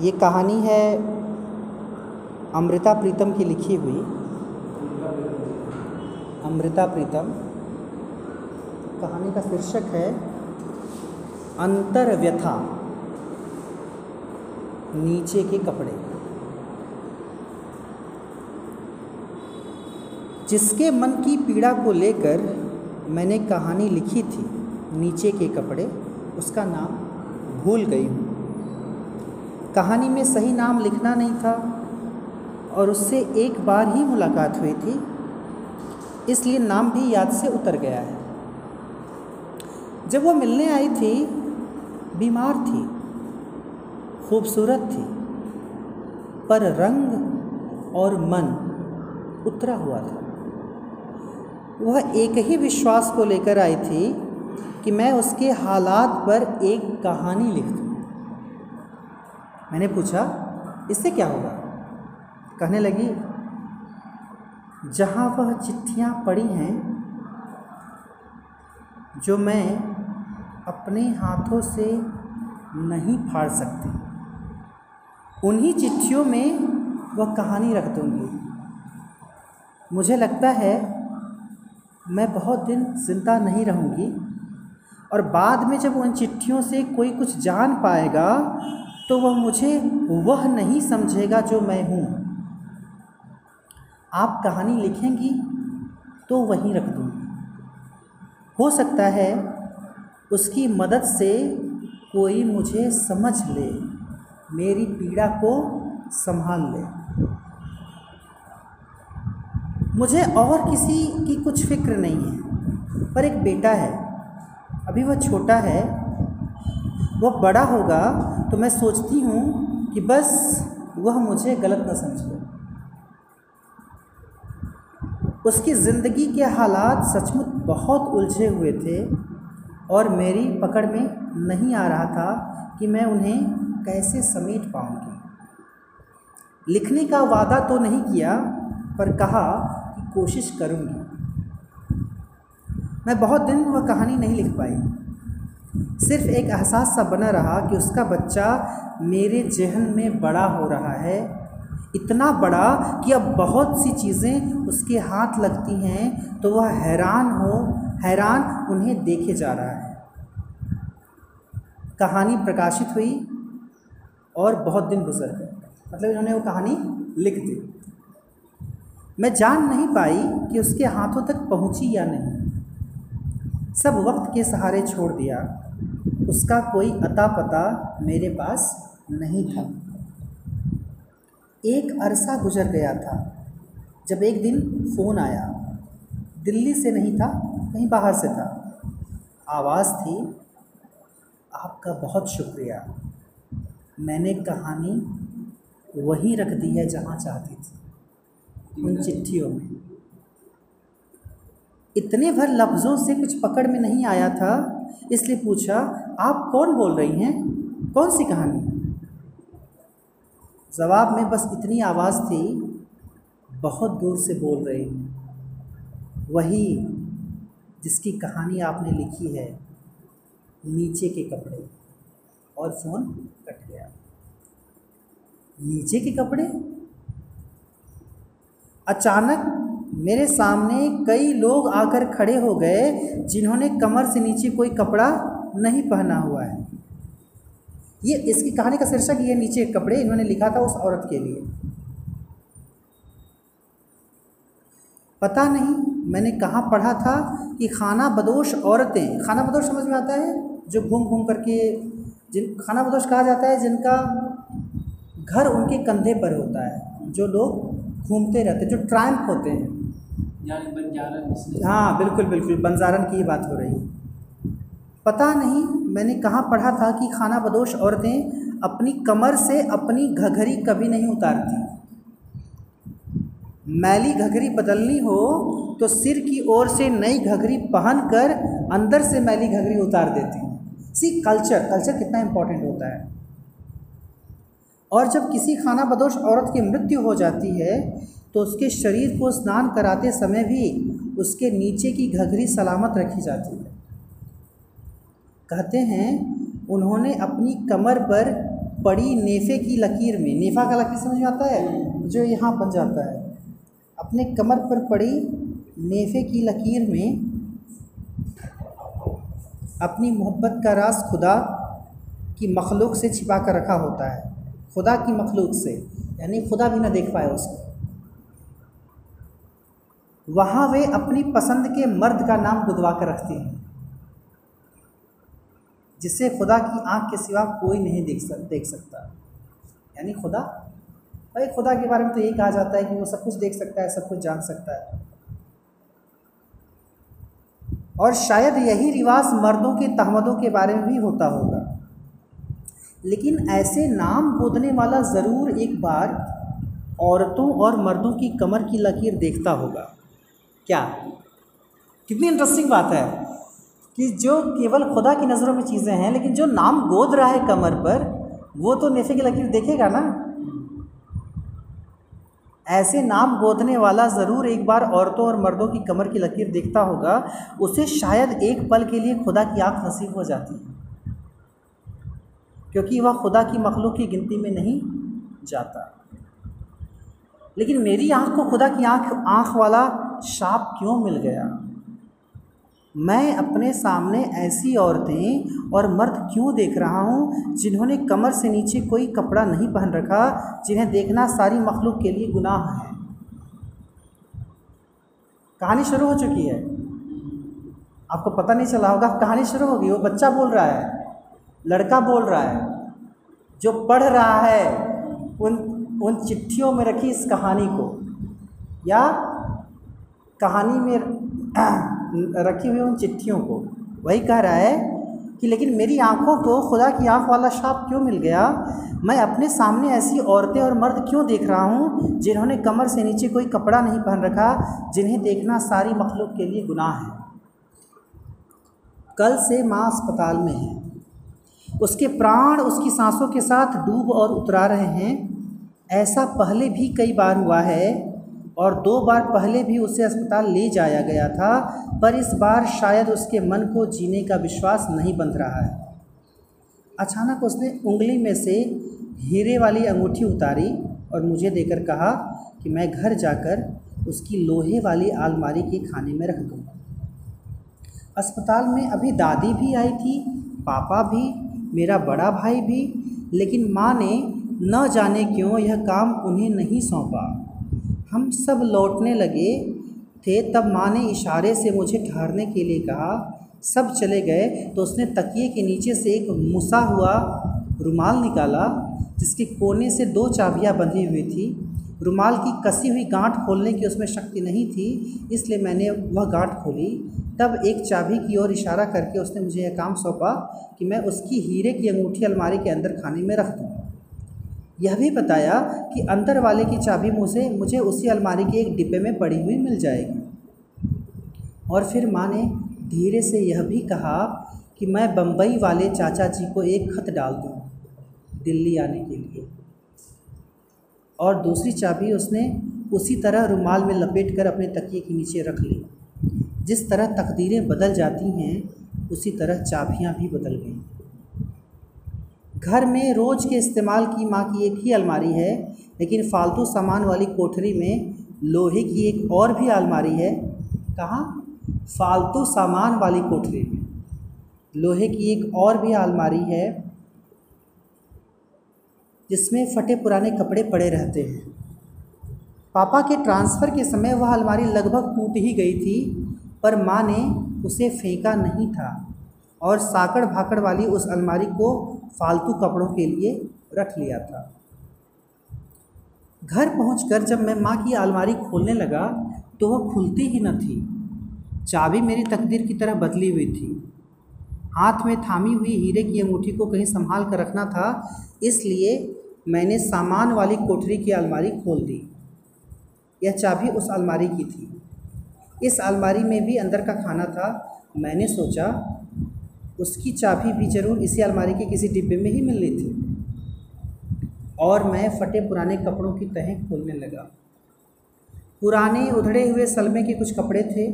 ये कहानी है अमृता प्रीतम की लिखी हुई। अमृता प्रीतम। कहानी का शीर्षक है अंतर व्यथा नीचे के कपड़े। जिसके मन की पीड़ा को लेकर मैंने कहानी लिखी थी, नीचे के कपड़े, उसका नाम भूल गई हूँ। कहानी में सही नाम लिखना नहीं था और उससे एक बार ही मुलाकात हुई थी, इसलिए नाम भी याद से उतर गया है। जब वो मिलने आई थी, बीमार थी, खूबसूरत थी, पर रंग और मन उतरा हुआ था। वह एक ही विश्वास को लेकर आई थी कि मैं उसके हालात पर एक कहानी लिख मैंने पूछा, इससे क्या होगा? कहने लगी, जहाँ वह चिट्ठियाँ पड़ी हैं, जो मैं अपने हाथों से नहीं फाड़ सकती, उन्हीं चिट्ठियों में वह कहानी रख दूँगी। मुझे लगता है, मैं बहुत दिन ज़िंदा नहीं रहूँगी, और बाद में जब उन चिट्ठियों से कोई कुछ जान पाएगा तो वह मुझे वह नहीं समझेगा जो मैं हूँ। आप कहानी लिखेंगी तो वहीं रख दूँगी। हो सकता है उसकी मदद से कोई मुझे समझ ले, मेरी पीड़ा को संभाल ले। मुझे और किसी की कुछ फ़िक्र नहीं है, पर एक बेटा है। अभी वह छोटा है वह बड़ा होगा तो मैं सोचती हूँ कि बस वह मुझे गलत न समझे। उसकी ज़िंदगी के हालात सचमुच बहुत उलझे हुए थे और मेरी पकड़ में नहीं आ रहा था कि मैं उन्हें कैसे समेट पाऊँगी। लिखने का वादा तो नहीं किया, पर कहा कि कोशिश करूँगी। मैं बहुत दिन वह कहानी नहीं लिख पाई। सिर्फ़ एक एहसास सा बना रहा कि उसका बच्चा मेरे जहन में बड़ा हो रहा है। इतना बड़ा कि अब बहुत सी चीज़ें उसके हाथ लगती हैं तो वह हैरान हो, हैरान उन्हें देखे जा रहा है। कहानी प्रकाशित हुई और बहुत दिन गुजर गए। मतलब इन्होंने वो कहानी लिख दी। मैं जान नहीं पाई कि उसके हाथों तक पहुँची या नहीं। सब वक्त के सहारे छोड़ दिया। उसका कोई अता पता मेरे पास नहीं था। एक अरसा गुजर गया था। जब एक दिन फ़ोन आया। दिल्ली से नहीं था, कहीं बाहर से था। आवाज़ थी, आपका बहुत शुक्रिया। मैंने कहानी वहीं रख दी है जहाँ चाहती थी, उन चिट्ठियों में। इतने भर लफ्ज़ों से कुछ पकड़ में नहीं आया था इसलिए पूछा, आप कौन बोल रही हैं? कौन सी कहानी? जवाब में बस इतनी आवाज़ थी, बहुत दूर से बोल रही वही जिसकी कहानी आपने लिखी है, नीचे के कपड़े। और फ़ोन कट गया। नीचे के कपड़े? अचानक मेरे सामने कई लोग आकर खड़े हो गए, जिन्होंने कमर से नीचे कोई कपड़ा नहीं पहना हुआ है। ये, इसकी कहानी का शीर्षक ये नीचे कपड़े इन्होंने लिखा था उस औरत के लिए। पता नहीं, मैंने कहाँ पढ़ा था कि खाना बदोश औरतें, खाना बदोश समझ में आता है? जो घूम घूम करके, जिन, खाना बदोश कहा जाता है, जिनका घर उनके कंधे पर होता है, जो लोग घूमते रहते हैं, जो ट्रायम्प होते हैं। हाँ बिल्कुल बिल्कुल बंजारन की ही बात हो रही है। पता नहीं मैंने कहाँ पढ़ा था कि खाना बदोश औरतें अपनी कमर से अपनी घघरी कभी नहीं उतारती। मैली घघरी बदलनी हो तो सिर की ओर से नई घघरी पहन कर अंदर से मैली घघरी उतार देती। सी कल्चर कल्चर कितना इम्पोर्टेंट होता है। और जब किसी खाना बदोश औरत की मृत्यु हो जाती है तो उसके शरीर को स्नान कराते समय भी उसके नीचे की घघरी सलामत रखी जाती है। कहते हैं, उन्होंने अपनी कमर पर पड़ी नेफे की लकीर में, नेफा का लकीर समझ में आता है? जो यहाँ बन जाता है। अपने कमर पर पड़ी नेफे की लकीर में अपनी मोहब्बत का राज खुदा की मखलूक से छिपा कर रखा होता है। खुदा की मखलूक से, यानी खुदा भी ना देख पाए उसको। वहाँ वे अपनी पसंद के मर्द का नाम गुदवा कर रखती हैं, जिससे खुदा की आँख के सिवा कोई नहीं देख सक, देख सकता। यानी खुदा? भाई, खुदा के बारे में तो यही कहा जाता है कि वो सब कुछ देख सकता है, सब कुछ जान सकता है। और शायद यही रिवाज मर्दों के तहमदों के बारे में भी होता होगा। लेकिन ऐसे नाम गोदने वाला ज़रूर एक बार औरतों और मर्दों की कमर की लकीर देखता होगा। क्या? कितनी इंटरेस्टिंग बात है कि जो केवल खुदा की नज़रों में चीज़ें हैं, लेकिन जो नाम गोद रहा है कमर पर, वो तो नेफे की लकीर देखेगा ना? ऐसे नाम गोदने वाला ज़रूर एक बार औरतों और मर्दों की कमर की लकीर देखता होगा, उसे शायद एक पल के लिए खुदा की आँख नसीब हो जाती है। क्योंकि वह खुदा की मखलूक की गिनती में नहीं जाता। लेकिन मेरी आँख को खुदा की आँख आँख वाला शाप क्यों मिल गया? मैं अपने सामने ऐसी औरतें और मर्द क्यों देख रहा हूँ, जिन्होंने कमर से नीचे कोई कपड़ा नहीं पहन रखा, जिन्हें देखना सारी मखलूक के लिए गुनाह है? कहानी शुरू हो चुकी है। आपको पता नहीं चला होगा, कहानी शुरू होगी वो बच्चा बोल रहा है, लड़का बोल रहा है, जो पढ़ रहा है, उन उन चिट्ठियों में रखी इस कहानी को। या कहानी में रखी हुई उन चिट्ठियों को। वही कह रहा है कि लेकिन मेरी आँखों को खुदा की आँख वाला शाप क्यों मिल गया? मैं अपने सामने ऐसी औरतें और मर्द क्यों देख रहा हूँ, जिन्होंने कमर से नीचे कोई कपड़ा नहीं पहन रखा, जिन्हें देखना सारी मखलूक के लिए गुनाह है? कल से माँ अस्पताल में है। उसके प्राण उसकी सांसों के साथ डूब और उतरा रहे हैं। ऐसा पहले भी कई बार हुआ है और दो बार पहले भी उसे अस्पताल ले जाया गया था, पर इस बार शायद उसके मन को जीने का विश्वास नहीं बन रहा है। अचानक उसने उंगली में से हीरे वाली अंगूठी उतारी और मुझे देकर कहा कि मैं घर जाकर उसकी लोहे वाली आलमारी के खाने में रख दूँगा। अस्पताल में अभी दादी भी आई थी, पापा भी, मेरा बड़ा भाई भी, लेकिन माँ ने न जाने क्यों यह काम उन्हें नहीं सौंपा। हम सब लौटने लगे थे, तब माँ ने इशारे से मुझे ठहरने के लिए कहा, सब चले गए? तो उसने तकिए के नीचे से एक मुसा हुआ रुमाल निकाला, जिसके कोने से दो चाबियाँ बंधी हुई थी। रुमाल की कसी हुई गांठ खोलने की उसमें शक्ति नहीं थी, इसलिए मैंने वह गांठ खोली। तब एक चाबी की ओर इशारा करके उसने मुझे यह काम सौंपा कि मैं उसकी हीरे की अंगूठी अलमारी के अंदर खाने में रख दूँ। यह भी बताया कि अंदर वाले की चाबी मुझे मुझे उसी अलमारी के एक डिब्बे में पड़ी हुई मिल जाएगी। और फिर माँ ने धीरे से यह भी कहा कि मैं बम्बई वाले चाचा जी को एक खत डाल दूँ दिल्ली आने के लिए। और दूसरी चाबी उसने उसी तरह रुमाल में लपेट कर अपने तकिए के नीचे रख ली। जिस तरह तकदीरें बदल जाती हैं, उसी तरह चाबियाँ भी बदल गईं। घर में रोज़ के इस्तेमाल की माँ की एक ही अलमारी है, लेकिन फालतू सामान वाली कोठरी में लोहे की एक और भी अलमारी है। कहाँ? फालतू सामान वाली कोठरी में। लोहे की एक और भी अलमारी है, जिसमें फटे पुराने कपड़े पड़े रहते हैं। पापा के ट्रांसफ़र के समय वह अलमारी लगभग टूट ही गई थी, पर माँ ने उसे फेंका नहीं था, और साकड़ भाकड़ वाली उस अलमारी को फालतू कपड़ों के लिए रख लिया था। घर पहुंचकर जब मैं माँ की अलमारी खोलने लगा तो वह खुलती ही न थी। चाबी मेरी तकदीर की तरह बदली हुई थी। हाथ में थामी हुई हीरे की अंगूठी को कहीं संभाल कर रखना था, इसलिए मैंने सामान वाली कोठरी की अलमारी खोल दी। यह चाबी उस अलमारी की थी। इस अलमारी में भी अंदर का खाना था। मैंने सोचा उसकी चाबी भी ज़रूर इसी अलमारी के किसी डिब्बे में ही मिलनी थी। और मैं फटे पुराने कपड़ों की तहें खोलने लगा। पुराने उधड़े हुए सलमे के कुछ कपड़े थे,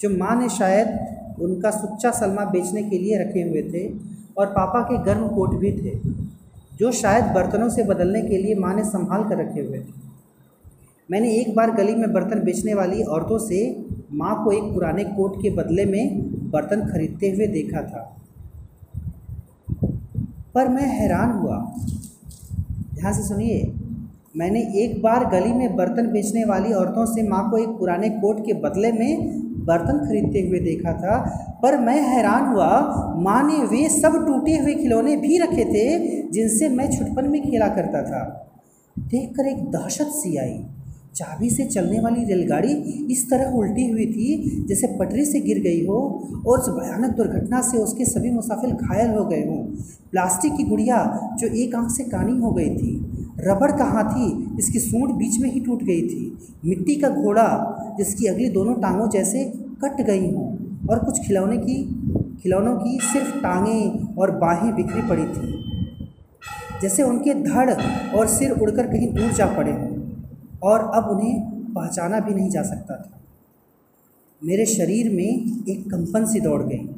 जो माँ ने शायद उनका सुच्चा सलमा बेचने के लिए रखे हुए थे, और पापा के गर्म कोट भी थे, जो शायद बर्तनों से बदलने के लिए माँ ने संभाल कर रखे हुए थे। मैंने एक बार गली में बर्तन बेचने वाली औरतों से माँ को एक पुराने कोट के बदले में बर्तन खरीदते हुए देखा था। पर मैं हैरान हुआ। ध्यान से सुनिए, मैंने एक बार गली में बर्तन बेचने वाली औरतों से माँ को एक पुराने कोट के बदले में बर्तन खरीदते हुए देखा था। पर मैं हैरान हुआ, माँ ने वे सब टूटे हुए खिलौने भी रखे थे जिनसे मैं छुटपन में खेला करता था। देखकर एक दहशत सी आई। चाबी से चलने वाली रेलगाड़ी इस तरह उल्टी हुई थी, जैसे पटरी से गिर गई हो और उस भयानक दुर्घटना से उसके सभी मुसाफिर घायल हो गए हों। प्लास्टिक की गुड़िया जो एक आँख से कानी हो गई थी रबड़ का हाथी जिसकी सूंड बीच में ही टूट गई थी। मिट्टी का घोड़ा, जिसकी अगली दोनों टांगों जैसे कट गई हों। और कुछ खिलौने की, खिलौनों की सिर्फ़ टांगें और बाहें बिखरी पड़ी थी, जैसे उनके धड़ और सिर उड़कर कहीं दूर जा पड़े हों। और अब उन्हें पहचाना भी नहीं जा सकता था। मेरे शरीर में एक कंपन सी दौड़ गई।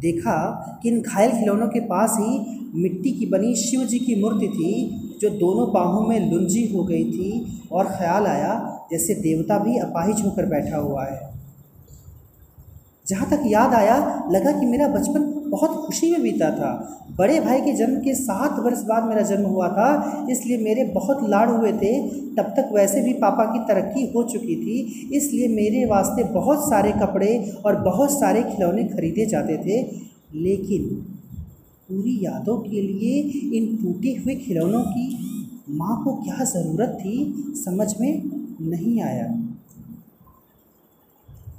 देखा कि इन घायल खिलौनों के पास ही मिट्टी की बनी शिव जी की मूर्ति थी, जो दोनों बाहों में लुंजी हो गई थी और ख्याल आया जैसे देवता भी अपाहिज होकर बैठा हुआ है। जहाँ तक याद आया, लगा कि मेरा बचपन बहुत खुशी में बीता था। बड़े भाई के जन्म के सात वर्ष बाद मेरा जन्म हुआ था, इसलिए मेरे बहुत लाड़ हुए थे। तब तक वैसे भी पापा की तरक्की हो चुकी थी, इसलिए मेरे वास्ते बहुत सारे कपड़े और बहुत सारे खिलौने खरीदे जाते थे। लेकिन पूरी यादों के लिए इन टूटे हुए खिलौनों की माँ को क्या ज़रूरत थी, समझ में नहीं आया।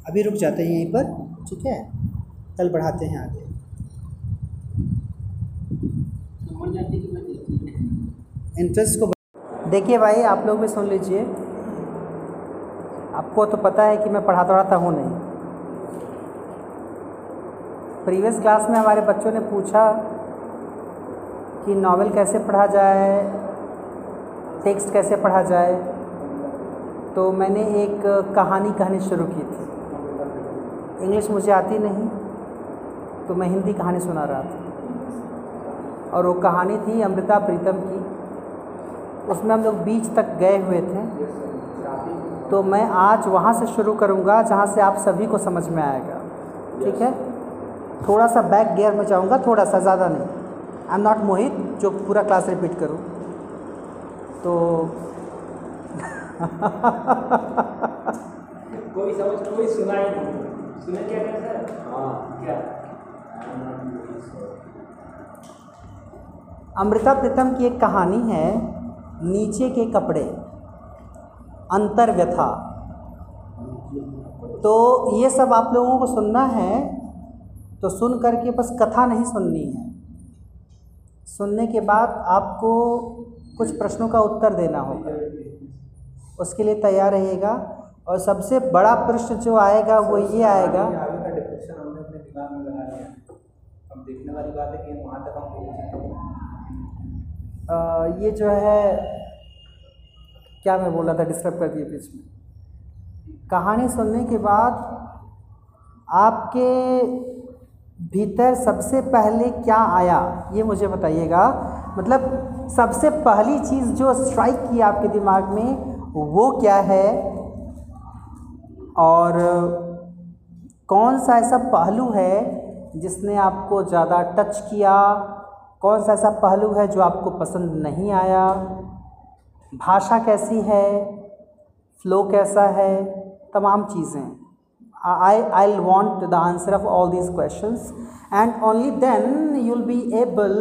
अभी रुक जाते हैं यहीं पर, ठीक है? कल बढ़ाते हैं आगे। इंटरेस्ट को देखिए भाई, आप लोग भी सुन लीजिए। आपको तो पता है कि मैं पढ़ाता पढ़ाता हूँ नहीं। प्रीवियस क्लास में हमारे बच्चों ने पूछा कि नावल कैसे पढ़ा जाए टेक्स्ट कैसे पढ़ा जाए। तो मैंने एक कहानी कहानी शुरू की थी। इंग्लिश मुझे आती नहीं तो मैं हिंदी कहानी सुना रहा था। और वो कहानी थी अमृता प्रीतम की। उसमें हम लोग बीच तक गए हुए थे। तो मैं आज वहाँ से शुरू करूँगा जहाँ से आप सभी को समझ में आएगा। ठीक है? थोड़ा सा बैक गियर में जाऊँगा थोड़ा सा ज़्यादा नहीं। आई एम नॉट मोहित जो पूरा क्लास रिपीट करूँ। तो कोई समझ कोई सुना ही नहीं। सुने क्या कहता है हाँ। क्या? अमृता प्रीतम की एक कहानी है, नीचे के कपड़े अंतर व्यथा तो ये सब आप लोगों को सुनना है तो सुन करके बस कथा नहीं सुननी है। सुनने के बाद आपको कुछ प्रश्नों का उत्तर देना होगा। उसके लिए तैयार रहिएगा। और सबसे बड़ा प्रश्न जो आएगा, वो ये आएगा। देखने वाली बात है कि वहाँ तक हम ये जो है, क्या मैं बोल रहा था डिस्टर्ब कर दिए बीच में? कहानी सुनने के बाद आपके भीतर सबसे पहले क्या आया? ये मुझे बताइएगा। मतलब सबसे पहली चीज़ जो स्ट्राइक की आपके दिमाग में, वो क्या है? और कौन सा ऐसा पहलू है जिसने आपको ज़्यादा टच किया? कौन सा ऐसा पहलू है जो आपको पसंद नहीं आया? भाषा कैसी है? फ्लो कैसा है? तमाम चीज़ें। I I want the answer of all these questions and only then you will be able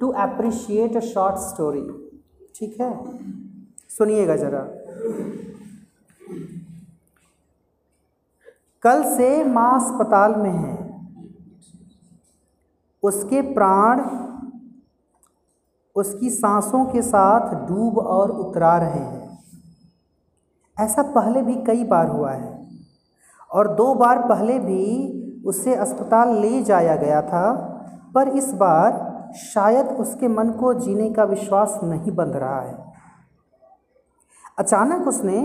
to appreciate a short story ठीक है? सुनिएगा ज़रा। कल से माँ अस्पताल में है। उसके प्राण उसकी सांसों के साथ डूब और उतरा रहे हैं। ऐसा पहले भी कई बार हुआ है और दो बार पहले भी उसे अस्पताल ले जाया गया था, पर इस बार शायद उसके मन को जीने का विश्वास नहीं बंध रहा है। अचानक उसने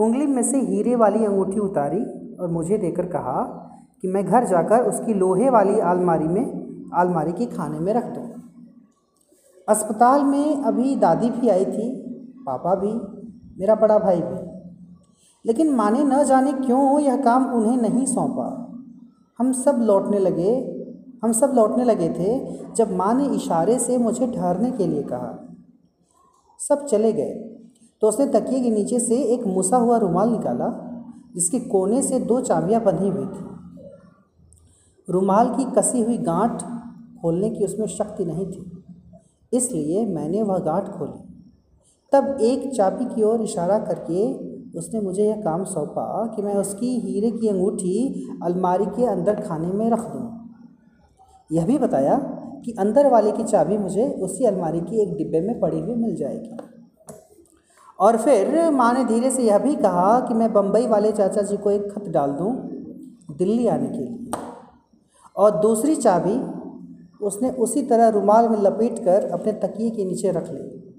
उंगली में से हीरे वाली अंगूठी उतारी और मुझे देकर कहा कि मैं घर जाकर उसकी लोहे वाली आलमारी में, आलमारी के खाने में रख दूँ। अस्पताल में अभी दादी भी आई थी, पापा भी, मेरा बड़ा भाई भी। लेकिन माँ ने न जाने क्यों यह काम उन्हें नहीं सौंपा। हम सब लौटने लगे, हम सब लौटने लगे थे जब माँ ने इशारे से मुझे ठहरने के लिए कहा। सब चले गए। तो उसने तकिए के नीचे से एक मुसा हुआ रुमाल निकाला, जिसके कोने से दो चाबियाँ बंधी हुई थी। रुमाल की कसी हुई गांठ खोलने की उसमें शक्ति नहीं थी। इसलिए मैंने वह गांठ खोली। तब एक चाबी की ओर इशारा करके उसने मुझे यह काम सौंपा कि मैं उसकी हीरे की अंगूठी अलमारी के अंदर खाने में रख दूँ। यह भी बताया कि अंदर वाले की चाबी मुझे उसी अलमारी की एक डिब्बे में पड़ी हुई मिल जाएगी। और फिर माँ ने धीरे से यह भी कहा कि मैं बम्बई वाले चाचा जी को एक खत डाल दूँ दिल्ली आने के लिए। और दूसरी चाबी उसने उसी तरह रुमाल में लपेट कर अपने तकिए के नीचे रख ली।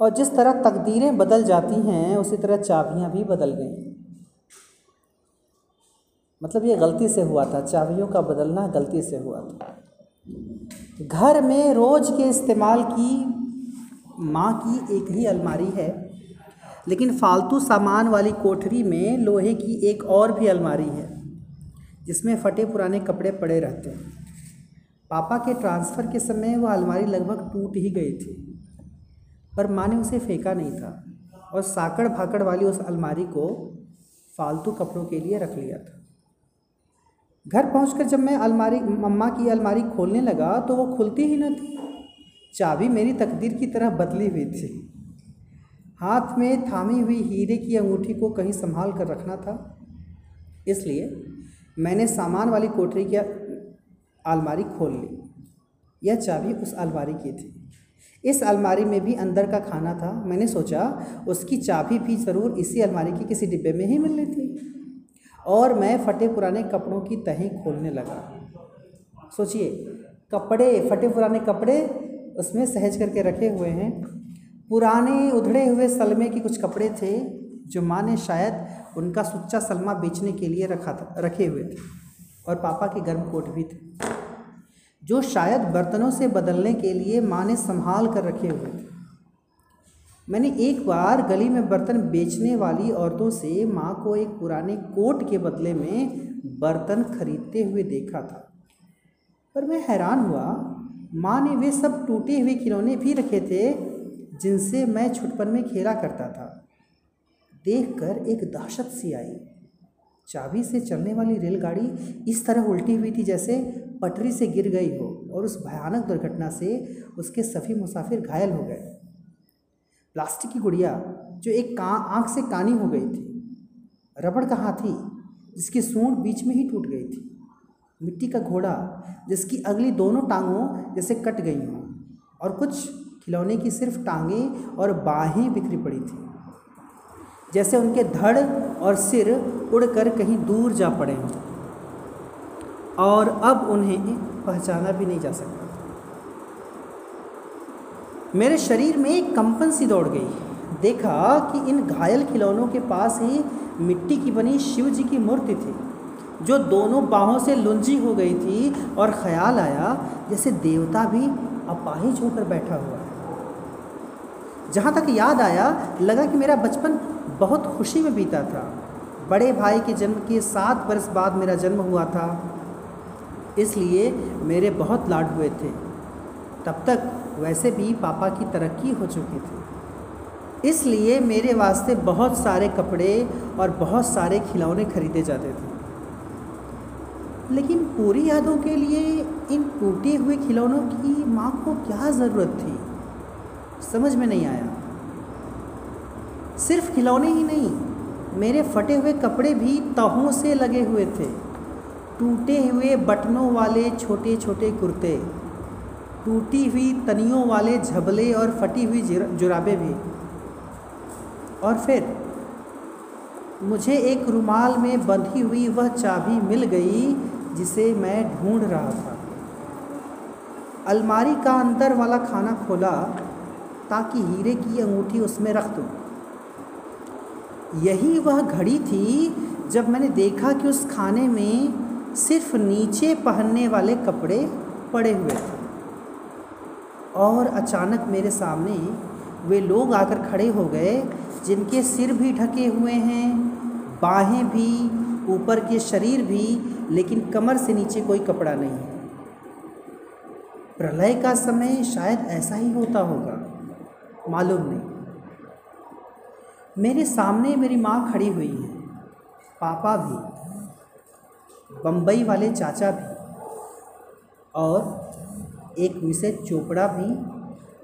और जिस तरह तकदीरें बदल जाती हैं, उसी तरह चाबियाँ भी बदल गई। मतलब ये गलती से हुआ था। चाबियों का बदलना गलती से हुआ था। घर में रोज़ के इस्तेमाल की माँ की एक ही अलमारी है, लेकिन फालतू सामान वाली कोठरी में लोहे की एक और भी अलमारी है, जिसमें फटे पुराने कपड़े पड़े रहते हैं। पापा के ट्रांसफ़र के समय वह अलमारी लगभग टूट ही गई थी, पर माँ ने उसे फेंका नहीं था और साकड़ भाकड़ वाली उस अलमारी को फालतू कपड़ों के लिए रख लिया था। घर पहुंचकर जब मैं अलमारी, मम्मा की अलमारी खोलने लगा तो वो खुलती ही न थी। चाबी मेरी तकदीर की तरह बदली हुई थी। हाथ में थामी हुई हीरे की अंगूठी को कहीं संभाल कर रखना था, इसलिए मैंने सामान वाली कोठरी की अलमारी खोल ली। यह चाबी उस अलमारी की थी। इस अलमारी में भी अंदर का खाना था। मैंने सोचा, उसकी चाबी भी ज़रूर इसी अलमारी की किसी डिब्बे में ही मिलनी थी और मैं फटे पुराने कपड़ों की तहें खोलने लगा। सोचिए, कपड़े, फटे पुराने कपड़े उसमें सहज करके रखे हुए हैं। पुराने उधड़े हुए सलमे के कुछ कपड़े थे, जो माँ ने शायद उनका सुच्चा सलमा बेचने के लिए रखा था, रखे हुए थे। और पापा के गर्म कोट भी थे, जो शायद बर्तनों से बदलने के लिए माँ ने संभाल कर रखे हुए थे। मैंने एक बार गली में बर्तन बेचने वाली औरतों से माँ को एक पुराने कोट के बदले में बर्तन खरीदते हुए देखा था, पर मैं हैरान हुआ, माँ ने वे सब टूटे हुए खिलौने भी रखे थे, जिनसे मैं छुटपन में खेला करता था। देखकर एक दहशत सी आई। चाबी से चलने वाली रेलगाड़ी इस तरह उल्टी हुई थी जैसे पटरी से गिर गई हो और उस भयानक दुर्घटना से उसके सभी मुसाफिर घायल हो गए। प्लास्टिक की गुड़िया, जो एक का, आँख से कानी हो गई थी। रबड़ का हाथी, जिसकी सूंड बीच में ही टूट गई थी। मिट्टी का घोड़ा, जिसकी अगली दोनों टांगों जैसे कट गई हों। और कुछ खिलौने की सिर्फ़ टांगें और बाहें बिखरी पड़ी थी। जैसे उनके धड़ और सिर उड़कर कहीं दूर जा पड़े हों। और अब उन्हें पहचाना भी नहीं जा सकता। मेरे शरीर में एक कंपन सी दौड़ गई। देखा कि इन घायल खिलौनों के पास ही मिट्टी की बनी शिव जी की मूर्ति थी, जो दोनों बाहों से लुंजी हो गई थी और ख्याल आया जैसे देवता भी अपाहिज होकर बैठा हुआ है। जहाँ तक याद आया, लगा कि मेरा बचपन बहुत खुशी में बीता था। बड़े भाई के जन्म के सात बरस बाद मेरा जन्म हुआ था। इसलिए मेरे बहुत लाड हुए थे। तब तक वैसे भी पापा की तरक्की हो चुकी थी। इसलिए मेरे वास्ते बहुत सारे कपड़े और बहुत सारे खिलौने खरीदे जाते थे। लेकिन पूरी यादों के लिए इन टूटे हुए खिलौनों की माँ को क्या ज़रूरत थी? समझ में नहीं आया। सिर्फ़ खिलौने ही नहीं, मेरे फटे हुए कपड़े भी तहों से लगे हुए थे। टूटे हुए बटनों वाले छोटे छोटे कुर्ते, टूटी हुई तनियों वाले झबले और फटी हुई जुराबे भी। और फिर मुझे एक रुमाल में बंधी हुई वह चाबी मिल गई जिसे मैं ढूंढ रहा था। अलमारी का अंदर वाला खाना खोला ताकि हीरे की अंगूठी उसमें रख दूँ। यही वह घड़ी थी जब मैंने देखा कि उस खाने में सिर्फ़ नीचे पहनने वाले कपड़े पड़े हुए थे। और अचानक मेरे सामने वे लोग आकर खड़े हो गए, जिनके सिर भी ढके हुए हैं, बाहें भी, ऊपर के शरीर भी, लेकिन कमर से नीचे कोई कपड़ा नहीं है। प्रलय का समय शायद ऐसा ही होता होगा, मालूम नहीं। मेरे सामने मेरी माँ खड़ी हुई है। पापा भी, बम्बई वाले चाचा भी, और एक मिसेज चोपड़ा भी,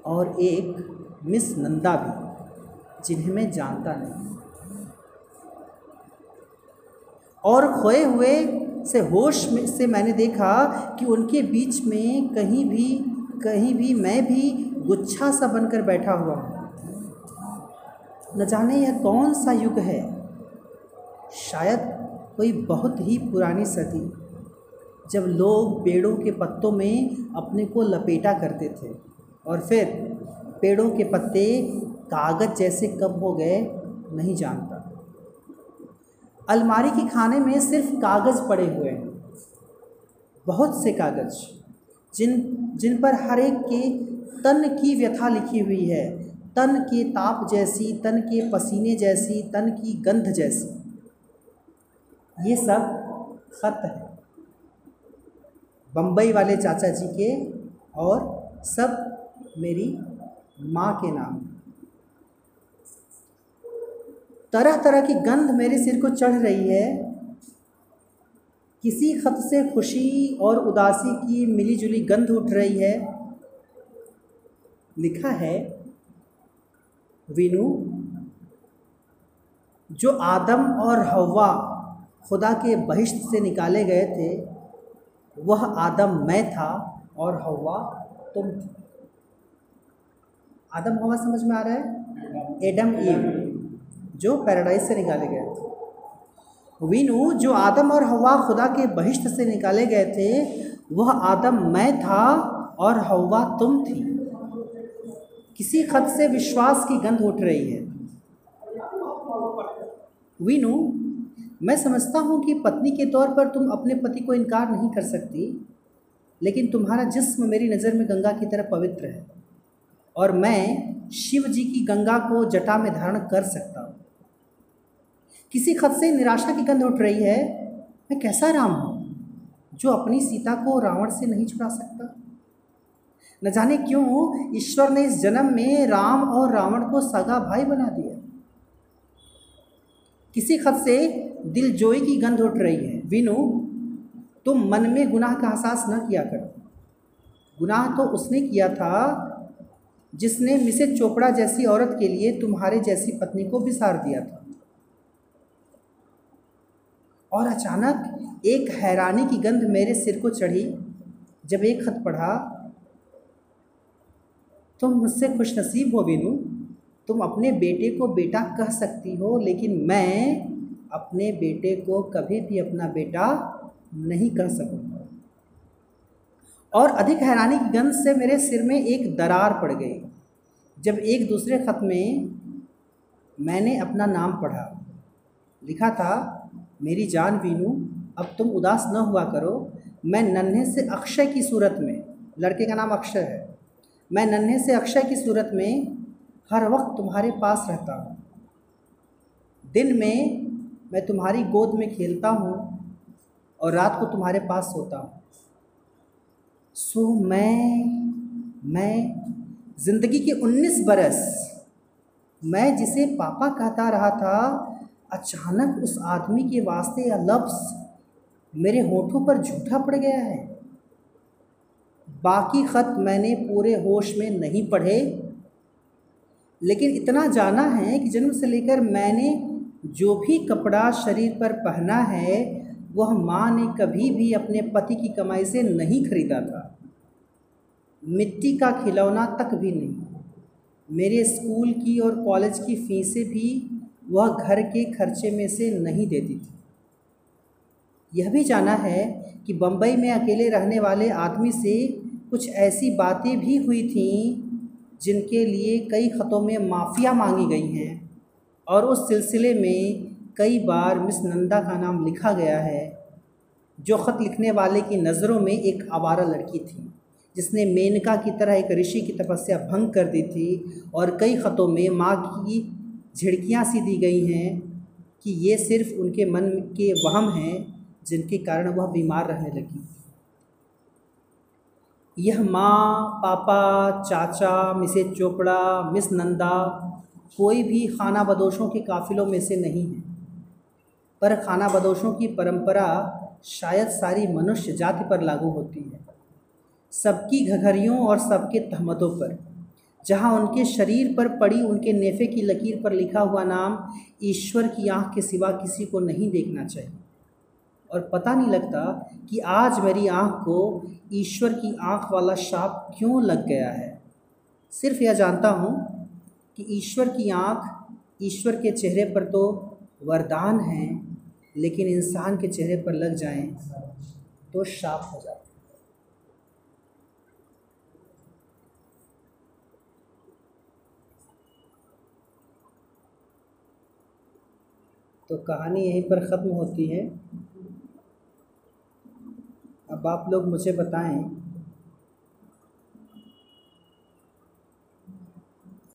और एक मिस नंदा भी, जिन्हें मैं जानता नहीं। और खोए हुए से होश में, से मैंने देखा कि उनके बीच में कहीं भी कहीं भी मैं भी गुच्छा सा बनकर बैठा हुआ हूँ। न जाने यह कौन सा युग है। शायद कोई बहुत ही पुरानी सदी, जब लोग पेड़ों के पत्तों में अपने को लपेटा करते थे और फिर पेड़ों के पत्ते कागज़ जैसे कब हो गए नहीं जानता। अलमारी के खाने में सिर्फ़ कागज़ पड़े हुए हैं। बहुत से कागज़, जिन जिन पर हर एक के तन की व्यथा लिखी हुई है। तन के ताप जैसी, तन के पसीने जैसी, तन की गंध जैसी। ये सब ख़त है। बम्बई वाले चाचा जी के और सब मेरी माँ के नाम। तरह तरह की गंध मेरे सिर को चढ़ रही है। किसी ख़त से खुशी और उदासी की मिलीजुली गंध उठ रही है। लिखा है विनु, जो आदम और हवा खुदा के बहिश्त से निकाले गए थे, वह आदम मैं था और हवा तुम थी। आदम हवा समझ में आ रहा है? एडम ईव जो पैराडाइज से निकाले गए थे। वीनू, जो आदम और हवा खुदा के बहिश्त से निकाले गए थे, वह आदम मैं था और हवा तुम थी। किसी खत से विश्वास की गंध उठ रही है। वीनू, मैं समझता हूँ कि पत्नी के तौर पर तुम अपने पति को इनकार नहीं कर सकती, लेकिन तुम्हारा जिस्म मेरी नज़र में गंगा की तरह पवित्र है और मैं शिव जी की गंगा को जटा में धारण कर सकता हूँ। किसी खत से निराशा की गंध उठ रही है, मैं कैसा राम हूँ, जो अपनी सीता को रावण से नहीं छुड़ा सकता? न जाने क्यों ईश्वर ने इस जन्म में राम और रावण को सगा भाई बना दिया। किसी खत से दिल जोई की गंध उठ रही है। विनु, तुम मन में गुनाह का एहसास न किया करो। गुनाह तो उसने किया था जिसने मिसेज चोपड़ा जैसी औरत के लिए तुम्हारे जैसी पत्नी को बिसार दिया था। और अचानक एक हैरानी की गंध मेरे सिर को चढ़ी। जब एक खत पढ़ा तुम मुझसे खुश नसीब हो, विनु। तुम अपने बेटे को बेटा कह सकती हो, लेकिन मैं अपने बेटे को कभी भी अपना बेटा नहीं कह सकूँगा। और अधिक हैरानी की गंध से मेरे सिर में एक दरार पड़ गई। जब एक दूसरे ख़त में मैंने अपना नाम पढ़ा, लिखा था, मेरी जान वीनू, अब तुम उदास न हुआ करो। मैं नन्हे से अक्षय की सूरत में, लड़के का नाम अक्षय है मैं नन्हे से अक्षय की सूरत में हर वक्त तुम्हारे पास रहता हूँ। दिन में मैं तुम्हारी गोद में खेलता हूँ और रात को तुम्हारे पास सोता हूँ। सो मैं मैं, ज़िंदगी के उन्नीस बरस, मैं जिसे पापा कहता रहा था, अचानक उस आदमी के वास्ते या लफ्ज़ मेरे होठों पर झूठा पड़ गया है। बाकी ख़त मैंने पूरे होश में नहीं पढ़े। लेकिन इतना जाना है कि जन्म से लेकर मैंने जो भी कपड़ा शरीर पर पहना है, वह माँ ने कभी भी अपने पति की कमाई से नहीं खरीदा था। मिट्टी का खिलौना तक भी नहीं। मेरे स्कूल की और कॉलेज की फ़ीसें भी वह घर के खर्चे में से नहीं देती थी। यह भी जाना है कि बम्बई में अकेले रहने वाले आदमी से कुछ ऐसी बातें भी हुई थीं जिनके लिए कई ख़तों में माफ़िया मांगी गई हैं। और उस सिलसिले में कई बार मिस नंदा का नाम लिखा गया है, जो ख़त लिखने वाले की नज़रों में एक आवारा लड़की थी, जिसने मेनका की तरह एक ऋषि की तपस्या भंग कर दी थी और कई ख़तों में माँ की झिड़कियाँ सी दी गई हैं कि ये सिर्फ़ उनके मन के वहम हैं जिनके कारण वह बीमार रहने लगी। यह माँ, पापा, चाचा मिसेज चोपड़ा, मिस नंदा, कोई भी खाना बदोशों के काफ़िलों में से नहीं है। पर खाना बदोशों की परंपरा शायद सारी मनुष्य जाति पर लागू होती है। सबकी घघरियों और सबके तहमतों पर, जहाँ उनके शरीर पर पड़ी उनके नेफे की लकीर पर लिखा हुआ नाम ईश्वर की आँख के सिवा किसी को नहीं देखना चाहिए। और पता नहीं लगता कि आज मेरी आँख को ईश्वर की आँख वाला शाप क्यों लग गया है। सिर्फ़ यह जानता हूँ कि ईश्वर की आँख ईश्वर के चेहरे पर तो वरदान हैं, लेकिन इंसान के चेहरे पर लग जाएँ तो शाप हो जाता तो कहानी यहीं पर ख़त्म होती है। अब आप लोग मुझे बताएँ